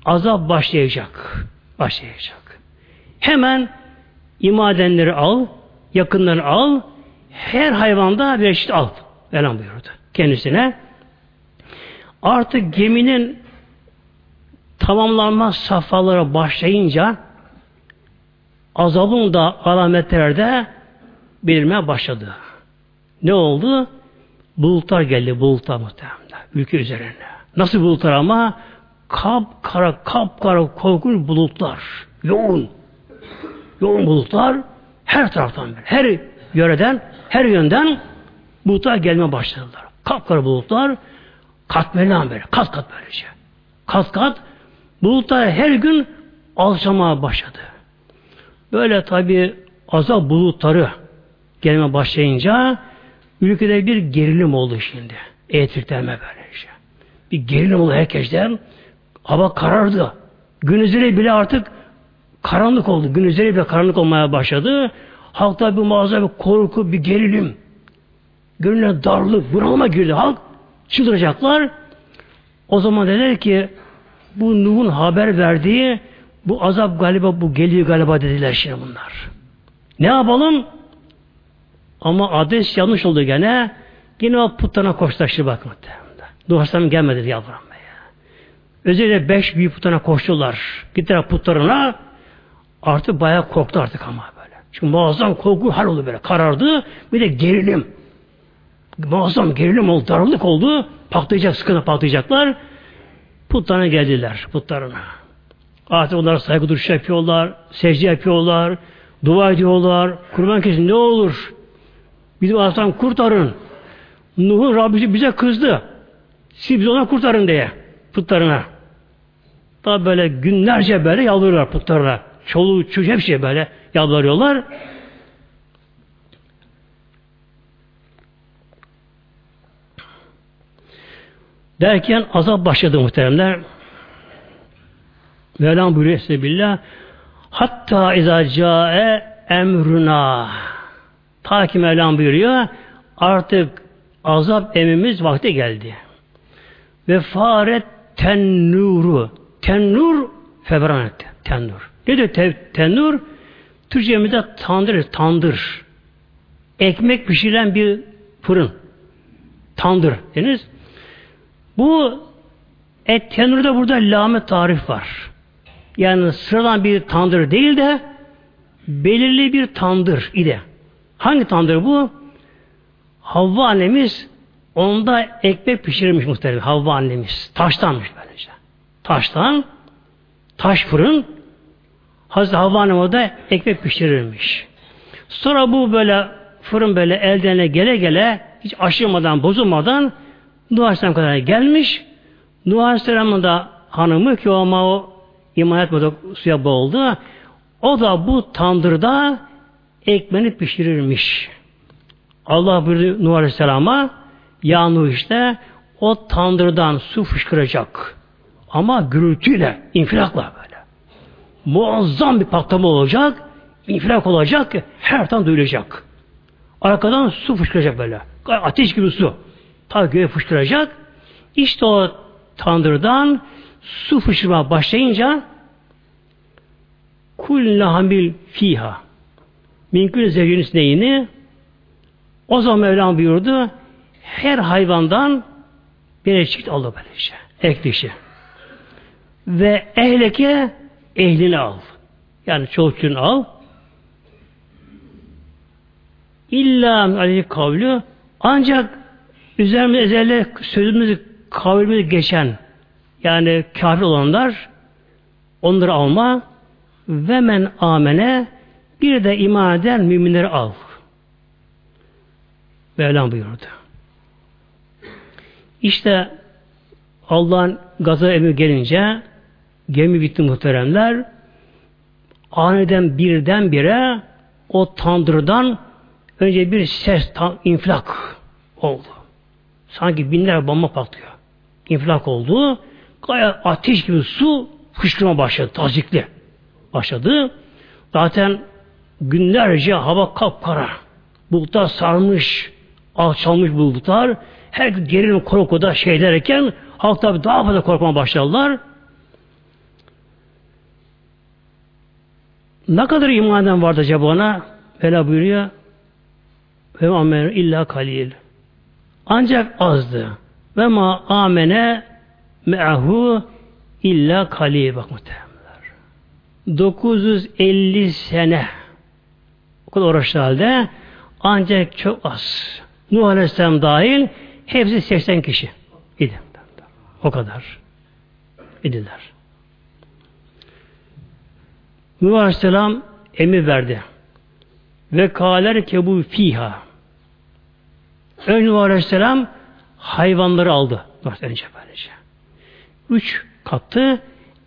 A: azap başlayacak. Başlayacak. Hemen imadenleri al, yakınlarını al, her hayvanda bir eşit al. Velham buyurdu kendisine. Artık geminin tamamlanma safhaları başlayınca azabın da alametleri de belirmeye başladı. Ne oldu? Bulutlar geldi, bulutlar muhtemelen. Ülke üzerine. Nasıl bulutlar ama? Kap kara, kap kara korkunç bulutlar. Yoğun. Yoğun bulutlar her taraftan böyle. Her yöreden, her yönden bulutlar gelme başladılar. Kap kara bulutlar katmerli böyle. Kat kat böylece. Kat kat bulutlar her gün alçamaya başladı. Böyle tabi azap bulutları gelme başlayınca Ülkede bir gerilim oldu şimdi. Elektriklenme böyle. Bir gerilim oldu herkesten. Hava karardı. Gün üzeri bile artık karanlık oldu. Gün üzeri bile karanlık olmaya başladı. Halkta bir mağaza bir korku, bir gerilim. Gönlüne darlık, bunalıma girdi halk. Çıldıracaklar. O zaman dediler ki bu Nuh'un haber verdiği bu azap galiba bu geliyor galiba dediler şimdi bunlar. Ne yapalım? Ama adres yanlış oldu gene. Yine o putlarına koştaştı bak muhtemelen. Duharsam gelmedi ya. Özellikle beş büyük putlarına koştular. Gittiler putlarına. Artık bayağı korktu artık ama böyle. Çünkü muazzam korku hal oldu böyle. Karardı. Bir de gerilim. muazzam gerilim oldu, darlık oldu. Patlayacak, sıkıntı patlayacaklar. Putlarına geldiler, putlarına. Artık onlar saygı duruşu yapıyorlar, secde yapıyorlar, dua ediyorlar. Kurban kesin ne olur? Bizim aslan kurtarın. Nuh'un Rabbi bize kızdı. Siz bizi ona kurtarın diye. Putlarına. Daha böyle günlerce böyle yalvarıyorlar putlarına. Çoluğu, çocuğu hepsi böyle yalvarıyorlar. Derken azap başladı muhteremler. Mevlam buyuruyor Sebillah Hatta izâ câe emruna Ta ki Mevlam buyuruyor artık azap emimiz vakti geldi. Ve faret tennuru tennur febran tennur. Ne de te, tennur? Türkçemizde tandır, tandır. Ekmek pişirilen bir fırın. Tandır deniz. Bu et tenurda burada lamet tarif var. Yani sıradan bir tandır değil de belirli bir tandır ile. Hangi tandır bu? Havva annemiz onda ekmek pişirmiş muhtemelen Havva annemiz. Taştanmış böylece. Taştan taş fırın Hazreti Havva annemiz da ekmek pişirirmiş. Sonra bu böyle fırın böyle eldene gele gele hiç aşılmadan, bozulmadan Nuh Aleyhisselam kadar gelmiş. Nuh Aleyhisselam'ın da hanımı ki o ama o iman etmedi suya boğuldu. O da bu tandırda ekmeğini pişirirmiş. Allah buyurdu Nuh Aleyhisselam'a ya Nuh işte o tandırdan su fışkıracak. Ama gürültüyle, infilakla böyle. Muazzam bir patlama olacak, infilak olacak, her tam duyulacak. Arkadan su fışkıracak böyle. Ateş gibi su. Ta göğe fışkıracak. İşte o tandırdan su fışkırma başlayınca kulle hamil fiha minkül zevcün neyini o zaman Mevlam buyurdu her hayvandan bir çift aldı böylece. Ek dişi. Ve ehleke ehlini al. Yani çoluk al. İlla aleyhi kavlu ancak üzerimize ezelle sözümüzü kavlimizi geçen yani kafir olanlar onları alma ve men amene bir de iman eden müminleri al. Mevlam buyurdu. İşte Allah'ın gaza emri gelince gemi bitti muhteremler aniden birden bire o tandırdan önce bir ses infilak oldu. Sanki binler bomba patlıyor. İnfilak oldu. Gaya ateş gibi su fışkırma başladı. Tazikli başladı. Zaten günlerce hava kapkara. Bulutlar sarmış, alçalmış bulutlar. Her gerilim korkuda şey derken halk tabi daha fazla korkmaya başladılar. Ne kadar imanen vardı acaba ona? Vela buyuruyor. Ve amen illa kalil. Ancak azdı. Ve ma amene me'ahu illa kalil. Bak muhtemelenler. 950 sene o kadar uğraştı halde ancak çok az. Nuh Aleyhisselam dahil hepsi 80 kişi idi. O kadar idiler. Nuh Aleyhisselam emir verdi. Ve kâler kebu fiha. Önce Nuh Aleyhisselam hayvanları aldı. Önce böylece. Üç kattı.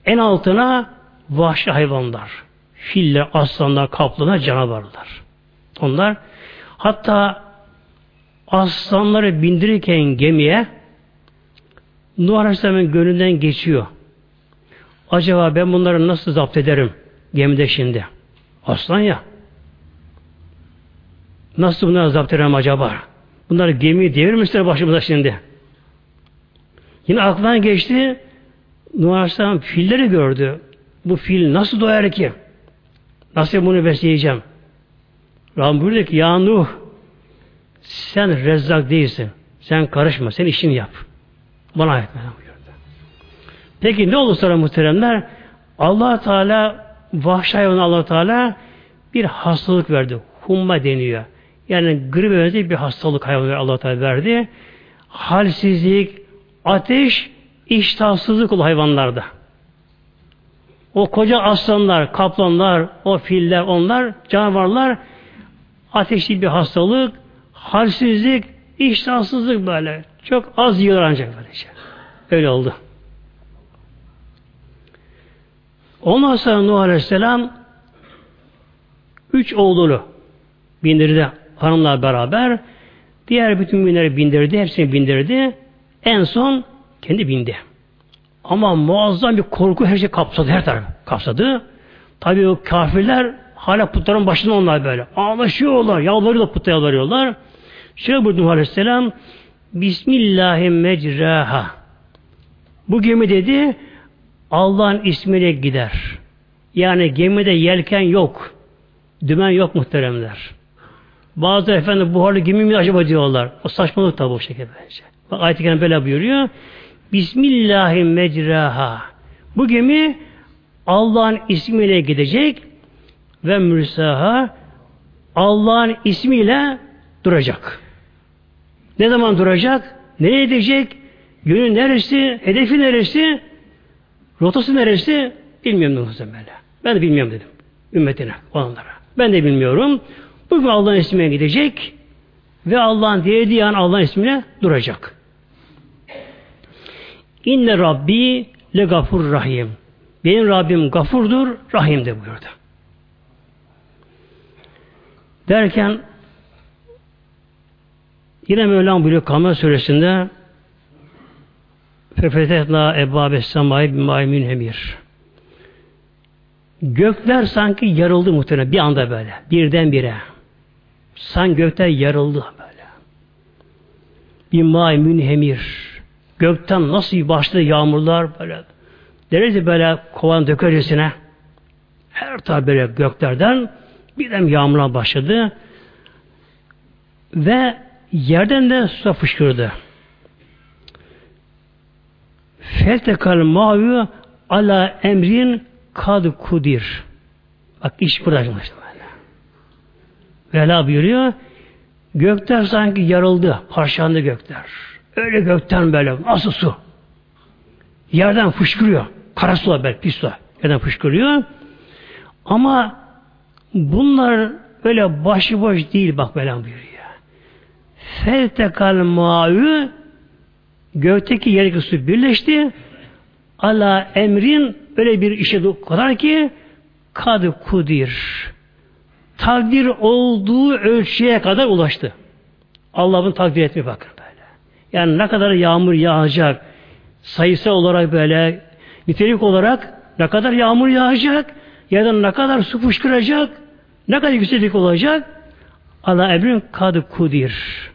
A: En altına vahşi hayvanlar. Filler, aslanlar, kaplanlar, canavarlar. Onlar hatta aslanları bindirirken gemiye Nuh Aleyhisselam'ın gönlünden geçiyor. Acaba ben bunları nasıl zapt ederim gemide şimdi? Aslan ya. Nasıl bunları zapt ederim acaba? Bunlar gemiyi devirmişler başımıza şimdi. Yine aklından geçti. Nuh Aleyhisselam filleri gördü. Bu fil nasıl doyar ki? Nasıl bunu besleyeceğim? Rabbim buyuruyor ki ya Nuh sen rezzak değilsin. Sen karışma. Sen işini yap. Bana ayet buyurdu. Peki ne olur sonra muhteremler? allah Teala vahşi hayvan allah Teala bir hastalık verdi. Humma deniyor. Yani grip benzeri bir hastalık hayvanlara Allah Teala verdi. Halsizlik, ateş, iştahsızlık oluyor hayvanlarda. O koca aslanlar, kaplanlar, o filler, onlar, canavarlar ateşli bir hastalık, halsizlik, iştahsızlık böyle. Çok az yiyorlar ancak böylece. Şey. Öyle oldu. Ondan sonra Nuh Aleyhisselam üç oğlunu bindirdi hanımla beraber. Diğer bütün binleri bindirdi. Hepsini bindirdi. En son kendi bindi. Ama muazzam bir korku her şey kapsadı. Her taraf kapsadı. Tabii o kafirler hala putların başında onlar böyle. Ağlaşıyorlar. Yalvarıyorlar putta yalvarıyorlar. Şöyle buyurdu Aleyhisselam Bismillahirrahmanirrahim. Bu gemi dedi Allah'ın ismiyle gider. Yani gemide yelken yok. Dümen yok muhteremler. Bazı efendim buharlı gemi mi acaba diyorlar. O saçmalık tabi o şekilde bence. Bak ayet-i böyle buyuruyor. Bismillahirrahmanirrahim. Bu gemi Allah'ın ismiyle gidecek ve mürsaha Allah'ın ismiyle duracak. Ne zaman duracak? Nereye gidecek? Yönü neresi? Hedefi neresi? Rotası neresi? Bilmiyorum muhtemelen. Ben de bilmiyorum dedim. Ümmetine, olanlara. Ben de bilmiyorum. Bugün Allah'ın ismine gidecek ve Allah'ın dilediği an Allah'ın ismine duracak. İnne Rabbi le gafur rahim. Benim Rabbim gafurdur, rahimdir buyurdu. Derken yine Mevlam buyuruyor Kamer suresinde Fefetetna ebbâbe semâi bimâi münhemir. Gökler sanki yarıldı muhtemelen bir anda böyle. Birden bire. Sanki gökler yarıldı böyle. Bir may münhemir. Gökten nasıl başladı yağmurlar böyle. Derece böyle kovan dökercesine her taraf böyle göklerden birden yağmurlar başladı. Ve yerden de su fışkırdı. Feltekal mavi ala emrin kad kudir. Bak iş burada işte böyle. Vela buyuruyor. Gökler sanki yarıldı. Parçalandı gökler. Öyle gökten böyle nasıl su. Yerden fışkırıyor. Kara sular belki pis sular. Yerden fışkırıyor. Ama bunlar öyle başıboş değil bak böyle buyuruyor. Feltekal mavi gökteki yerdeki su birleşti. Ala emrin öyle bir işe kadar ki kadı kudir. Takdir olduğu ölçüye kadar ulaştı. Allah'ın takdir etmiyor bakın böyle. Yani ne kadar yağmur yağacak, sayısal olarak böyle, nitelik olarak ne kadar yağmur yağacak, ya da ne kadar su fışkıracak, ne kadar yükseklik olacak, Allah emrin kadı kudir.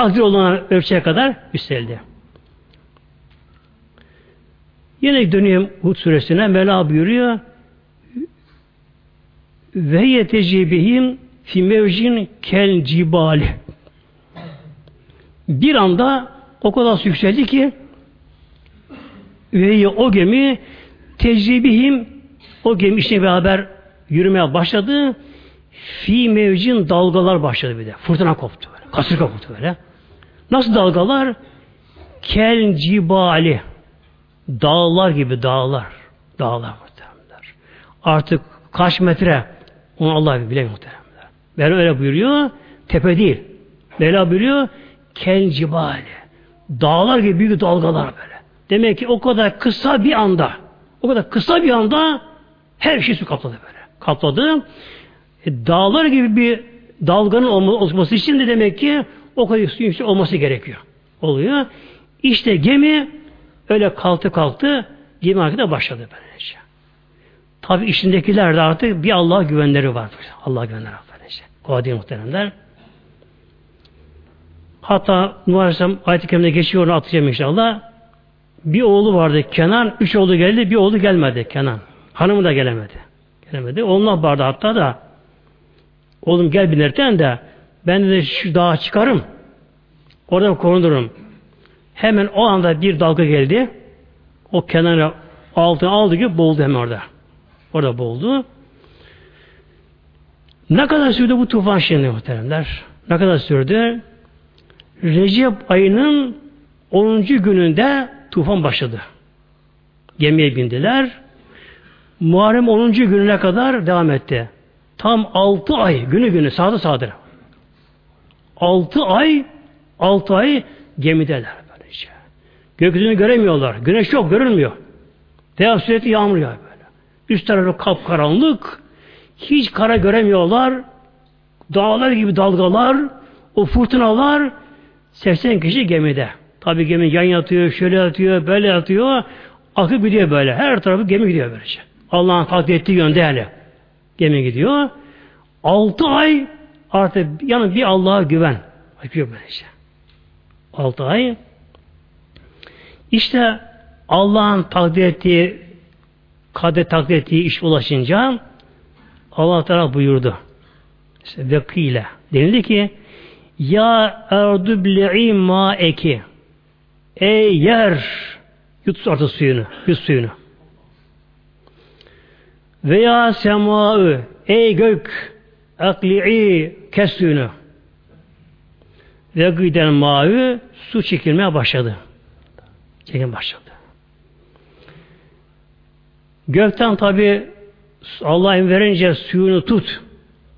A: Takdir olan ölçüye kadar yükseldi. Yine dönüyorum Hud suresine Mela buyuruyor ve yetecibihim fi mevcin kel cibali bir anda o kadar yükseldi ki ve o gemi tecrübihim o gemi işte beraber yürümeye başladı. Fi mevcin dalgalar başladı bir de. Fırtına koptu böyle. Kasırga koptu böyle. Nasıl dalgalar? Kel cibali. Dağlar gibi dağlar. Dağlar muhteremler. Artık kaç metre onu Allah bile muhteremler. Mevla öyle buyuruyor. Tepe değil. Mevla buyuruyor. Kel cibali. Dağlar gibi büyük dalgalar böyle. Demek ki o kadar kısa bir anda o kadar kısa bir anda her şey su kapladı böyle. Kapladı. E, dağlar gibi bir dalganın olması için de demek ki o kadar suyun olması gerekiyor. Oluyor. İşte gemi Öyle kalktı kalktı, gemi harekete başladı böylece. Tabi içindekiler de artık bir Allah'a güvenleri var. Allah güvenleri var böylece. O değil muhteremler. Hatta Nuh Aleyhisselam ayet-i kerimde geçiyor onu atacağım inşallah. Bir oğlu vardı Kenan, üç oğlu geldi, bir oğlu gelmedi Kenan. Hanımı da gelemedi. Gelemedi. Oğluna vardı hatta da oğlum gel binirken de ben de şu dağa çıkarım. Oradan korunurum. Hemen o anda bir dalga geldi. O kenara altına aldı gibi boğuldu hemen orada. Orada boğuldu. Ne kadar sürdü bu tufan şimdi muhteremler? Ne kadar sürdü? Recep ayının 10. gününde tufan başladı. Gemiye bindiler. Muharrem 10. gününe kadar devam etti. Tam 6 ay günü günü sağda sağdır. 6 ay 6 ay gemideler böylece. Gökyüzünü göremiyorlar. Güneş yok görünmüyor. Devam sürekli yağmur yağıyor böyle. Üst tarafı kapkaranlık. Hiç kara göremiyorlar. Dağlar gibi dalgalar, o fırtınalar 80 kişi gemide. Tabi gemi yan yatıyor, şöyle yatıyor, böyle yatıyor. Akıp gidiyor böyle. Her tarafı gemi gidiyor böylece. Allah'ın takdir ettiği yönde yani. Gemi gidiyor. Altı ay artık yani bir Allah'a güven. Yapıyor böylece. Altı ay. İşte Allah'ın takdir ettiği kader takdir ettiği iş ulaşınca Allah Teala buyurdu. İşte vekile. Denildi ki Ya erdu bli'i ma eki Ey yer yut artık suyunu, yut suyunu. Veya semaı ey gök akli'i kes suyunu. Ve gıden mavi su çekilmeye başladı. Çekilmeye başladı. Gökten tabi Allah'ın verince suyunu tut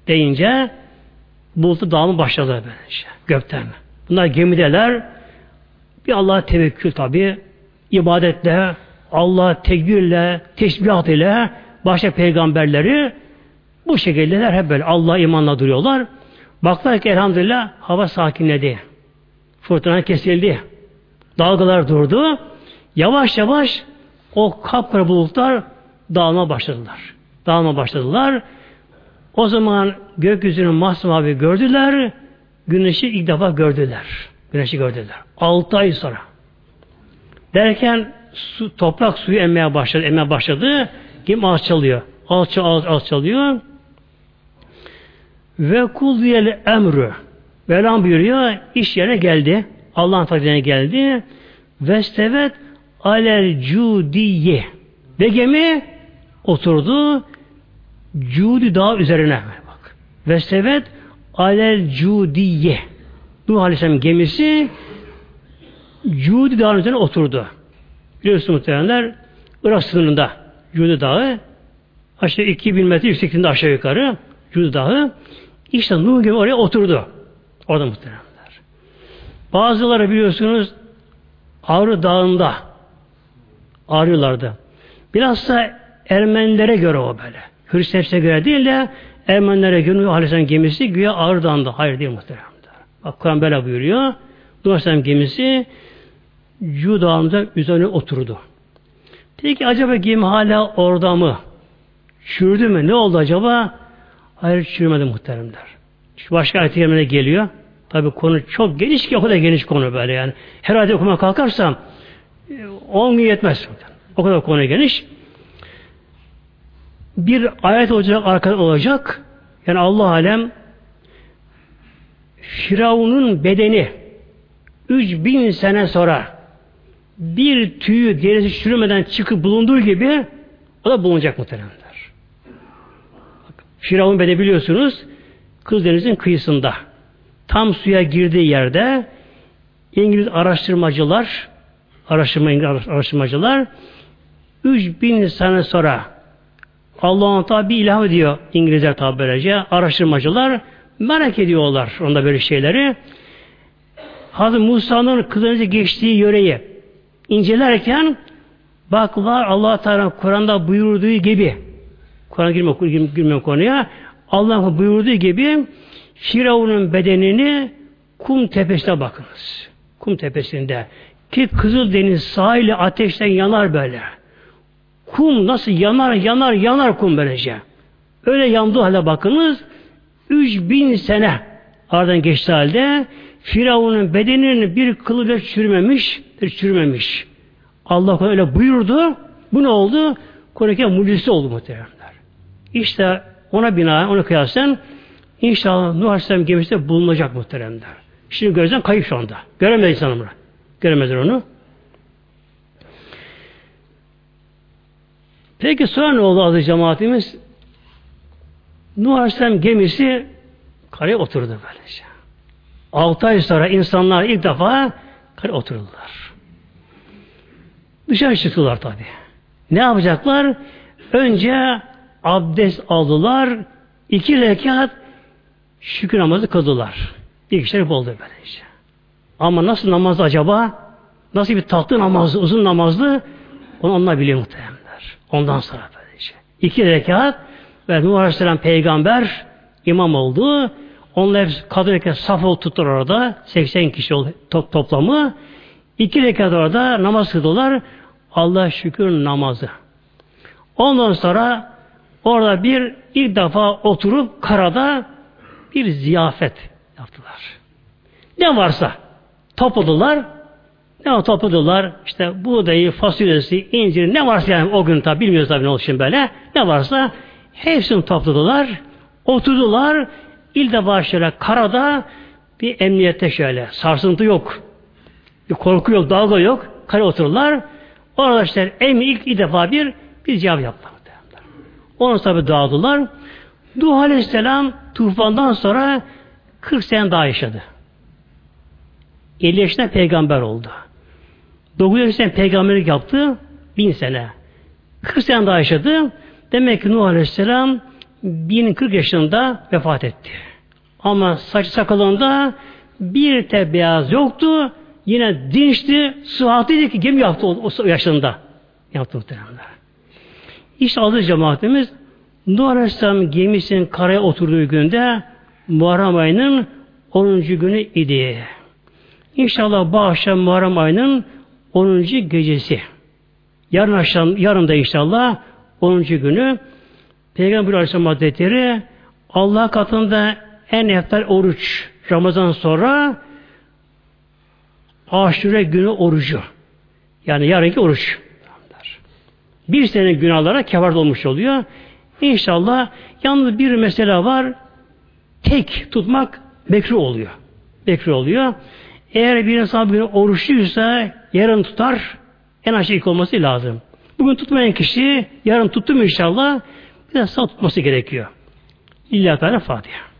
A: deyince bulutu dağılma başladı böylece. Gökten. Bunlar gemideler. Bir Allah'a tevekkül tabi. ibadetle, Allah tekbirle, tesbihat ile başka peygamberleri bu şekildeler hep böyle Allah imanla duruyorlar. Baklar ki elhamdülillah hava sakinledi. Fırtına kesildi. Dalgalar durdu. Yavaş yavaş o kapkara bulutlar dağılma başladılar. Dağılma başladılar. O zaman gökyüzünü masmavi gördüler. Güneşi ilk defa gördüler. Güneşi gördüler. Altı ay sonra. Derken su, toprak suyu emmeye başladı. Emmeye başladı. Kim alçalıyor. Alça, al, alçalıyor. Ve kul diyel emrü. Velam buyuruyor. iş yerine geldi. Allah'ın takdirine geldi. Vestevet alel cudiye. Ve gemi oturdu. Cudi dağ üzerine. Bak. Vestevet alel cudiye. Nuh Aleyhisselam gemisi Cudi dağının üzerine oturdu. Biliyorsunuz muhtemelenler Irak sınırında Cudi dağı aşağı 2000 metre yüksekliğinde aşağı yukarı Cudi dağı işte Nuh gibi oraya oturdu. Orada muhtemelenler. Bazıları biliyorsunuz Ağrı Dağı'nda arıyorlardı. Biraz da Ermenilere göre o böyle. Hristiyanlara göre değil de Ermenilere göre Aleyhisselam gemisi güya Ağrı Dağı'nda. Hayır değil muhtemelen. Bak Kur'an böyle buyuruyor. Nuh gemisi Cud Dağı'nda üzerine oturdu. Peki acaba gemi hala orada mı? Çürüdü mü? Ne oldu acaba? Hayır çürümedi muhteremler. Şu başka ayet geliyor. Tabi konu çok geniş ki o kadar geniş konu böyle yani. Her ayet okumaya kalkarsam 10 gün yetmez. O kadar konu geniş. Bir ayet olacak, arkada olacak. Yani Allah alem Firavun'un bedeni 3000 sene sonra bir tüyü derisi çürümeden çıkıp bulunduğu gibi o da bulunacak muhtemelenler. Firavun bedeni biliyorsunuz Kızdeniz'in kıyısında tam suya girdiği yerde İngiliz araştırmacılar araştırma İngiliz araştırmacılar 3000 sene sonra Allah'ın tabi bir ilham ediyor İngilizler tabi böylece araştırmacılar merak ediyorlar onda böyle şeyleri. Hazreti Musa'nın kızınızı geçtiği yöreyi incelerken baklar Allah Teala Kur'an'da buyurduğu gibi Kur'an'a girme, girme, konuya Allah buyurduğu gibi Firavun'un bedenini kum tepesine bakınız. Kum tepesinde. Ki Kızıl Deniz sahili ateşten yanar böyle. Kum nasıl yanar, yanar, yanar kum böylece. Öyle yandığı halde bakınız. 3000 sene aradan geçti halde Firavun'un bedeninin bir kılı bile çürümemiş, bir çürümemiş. Allah öyle buyurdu. Bu ne oldu? Kur'an-ı mucizesi oldu muhteremler. İşte ona bina, ona kıyasen inşallah Nuh Aleyhisselam gemisinde bulunacak muhteremler. Şimdi gözden kayıp şu anda. Göremez insan. Göremezler onu. Peki sonra ne oldu adı cemaatimiz? Nuh Aleyhisselam gemisi karaya oturdu böylece. Altı ay sonra insanlar ilk defa otururlar. Dışarı çıktılar tabi. Ne yapacaklar? Önce abdest aldılar. iki rekat şükür namazı kıldılar. Bir kişiler oldu böylece. Ama nasıl namaz acaba? Nasıl bir tatlı namazı, uzun namazlı? Onu onlar biliyor muhtemelenler. Ondan sonra böylece. İki rekat ve Nuh Aleyhisselam peygamber imam oldu. Onlar hepsi kadın rekat saf ol tuttular orada. 80 kişi oldu top, toplamı. İki rekat orada namaz kıldılar. Allah şükür namazı. Ondan sonra orada bir ilk defa oturup karada bir ziyafet yaptılar. Ne varsa topladılar. Ne o topladılar? İşte buğdayı, fasulyesi, inciri ne varsa yani o gün tabi bilmiyoruz tabi ne olsun böyle. Ne varsa hepsini topladılar. Oturdular. İlk defa şöyle karada bir emniyette şöyle. Sarsıntı yok. Bir korku yok, dalga yok. Kare otururlar. Orada işte en ilk, ilk defa bir bir cevap yaptılar. Onu tabi dağıldılar. Nuh Aleyhisselam tufandan sonra 40 sene daha yaşadı. 50 yaşında peygamber oldu. 9 yaşında peygamberlik yaptı. 1000 sene. 40 sene daha yaşadı. Demek ki Nuh Aleyhisselam 1040 yaşında vefat etti. Ama saç sakalında bir te beyaz yoktu. Yine dinçti, sıhhatliydi ki gemi yaptı o, o yaşında. Yaptı muhteremler. İşte adı cemaatimiz Nuh Aleyhisselam gemisinin karaya oturduğu günde Muharrem ayının 10. günü idi. İnşallah bu akşam Muharrem ayının 10. gecesi. Yarın akşam, yarın da inşallah 10. günü Peygamber Aleyhisselam Hazretleri Allah katında en eftal oruç Ramazan sonra aşure günü orucu. Yani yarınki oruç. Bir sene günahlara kevar olmuş oluyor. İnşallah yalnız bir mesele var. Tek tutmak bekri oluyor. Bekri oluyor. Eğer bir insan bir oruçluysa yarın tutar. En aşağı ilk olması lazım. Bugün tutmayan kişi yarın tuttum inşallah bir de sağ tutması gerekiyor. İlla Teala Fatiha.